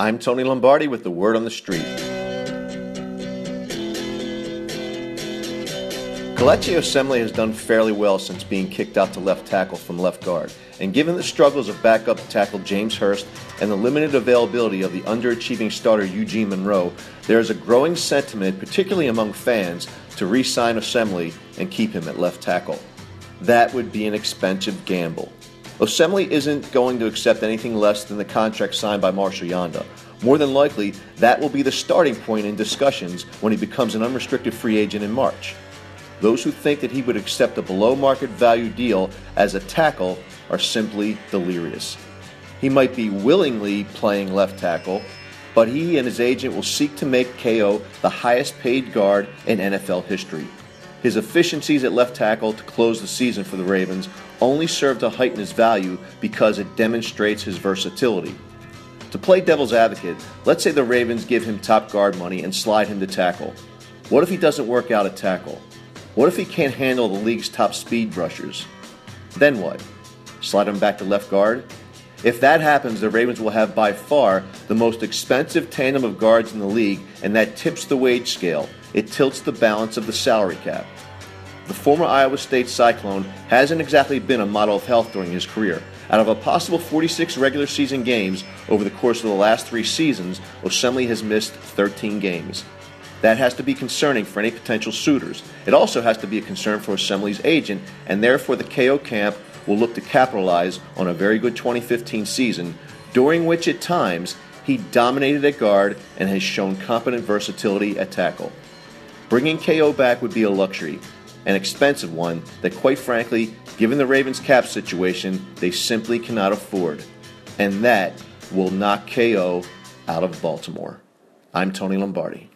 I'm Tony Lombardi with the word on the street. Kelechi Osemele has done fairly well since being kicked out to left tackle from left guard, and given the struggles of backup tackle James Hurst and the limited availability of the underachieving starter Eugene Monroe, there is a growing sentiment, particularly among fans, to re sign Osemele and keep him at left tackle. That would be an expensive gamble. Osemele isn't going to accept anything less than the contract signed by Marshall Yanda. More than likely, that will be the starting point in discussions when he becomes an unrestricted free agent in March. Those who think that he would accept a below market value deal as a tackle are simply delirious. He might be willingly playing left tackle, but he and his agent will seek to make KO the highest paid guard in NFL history. His efficiencies at left tackle to close the season for the Ravens only serve to heighten his value because it demonstrates his versatility. To play devil's advocate, let's say the Ravens give him top guard money and slide him to tackle. What if he doesn't work out at tackle? What if he can't handle the league's top speed rushers? Then what? Slide him back to left guard? If that happens, the Ravens will have by far the most expensive tandem of guards in the league, and that tips the wage scale. It tilts the balance of the salary cap. The former Iowa State Cyclone hasn't exactly been a model of health during his career. Out of a possible 46 regular season games over the course of the last three seasons, Osemele has missed 13 games. That has to be concerning for any potential suitors. It also has to be a concern for Osemele's agent, and therefore the KO camp will look to capitalize on a very good 2015 season, during which at times he dominated at guard and has shown competent versatility at tackle. Bringing KO back would be a luxury, an expensive one that, quite frankly, given the Ravens' cap situation, they simply cannot afford. And that will knock KO out of Baltimore. I'm Tony Lombardi.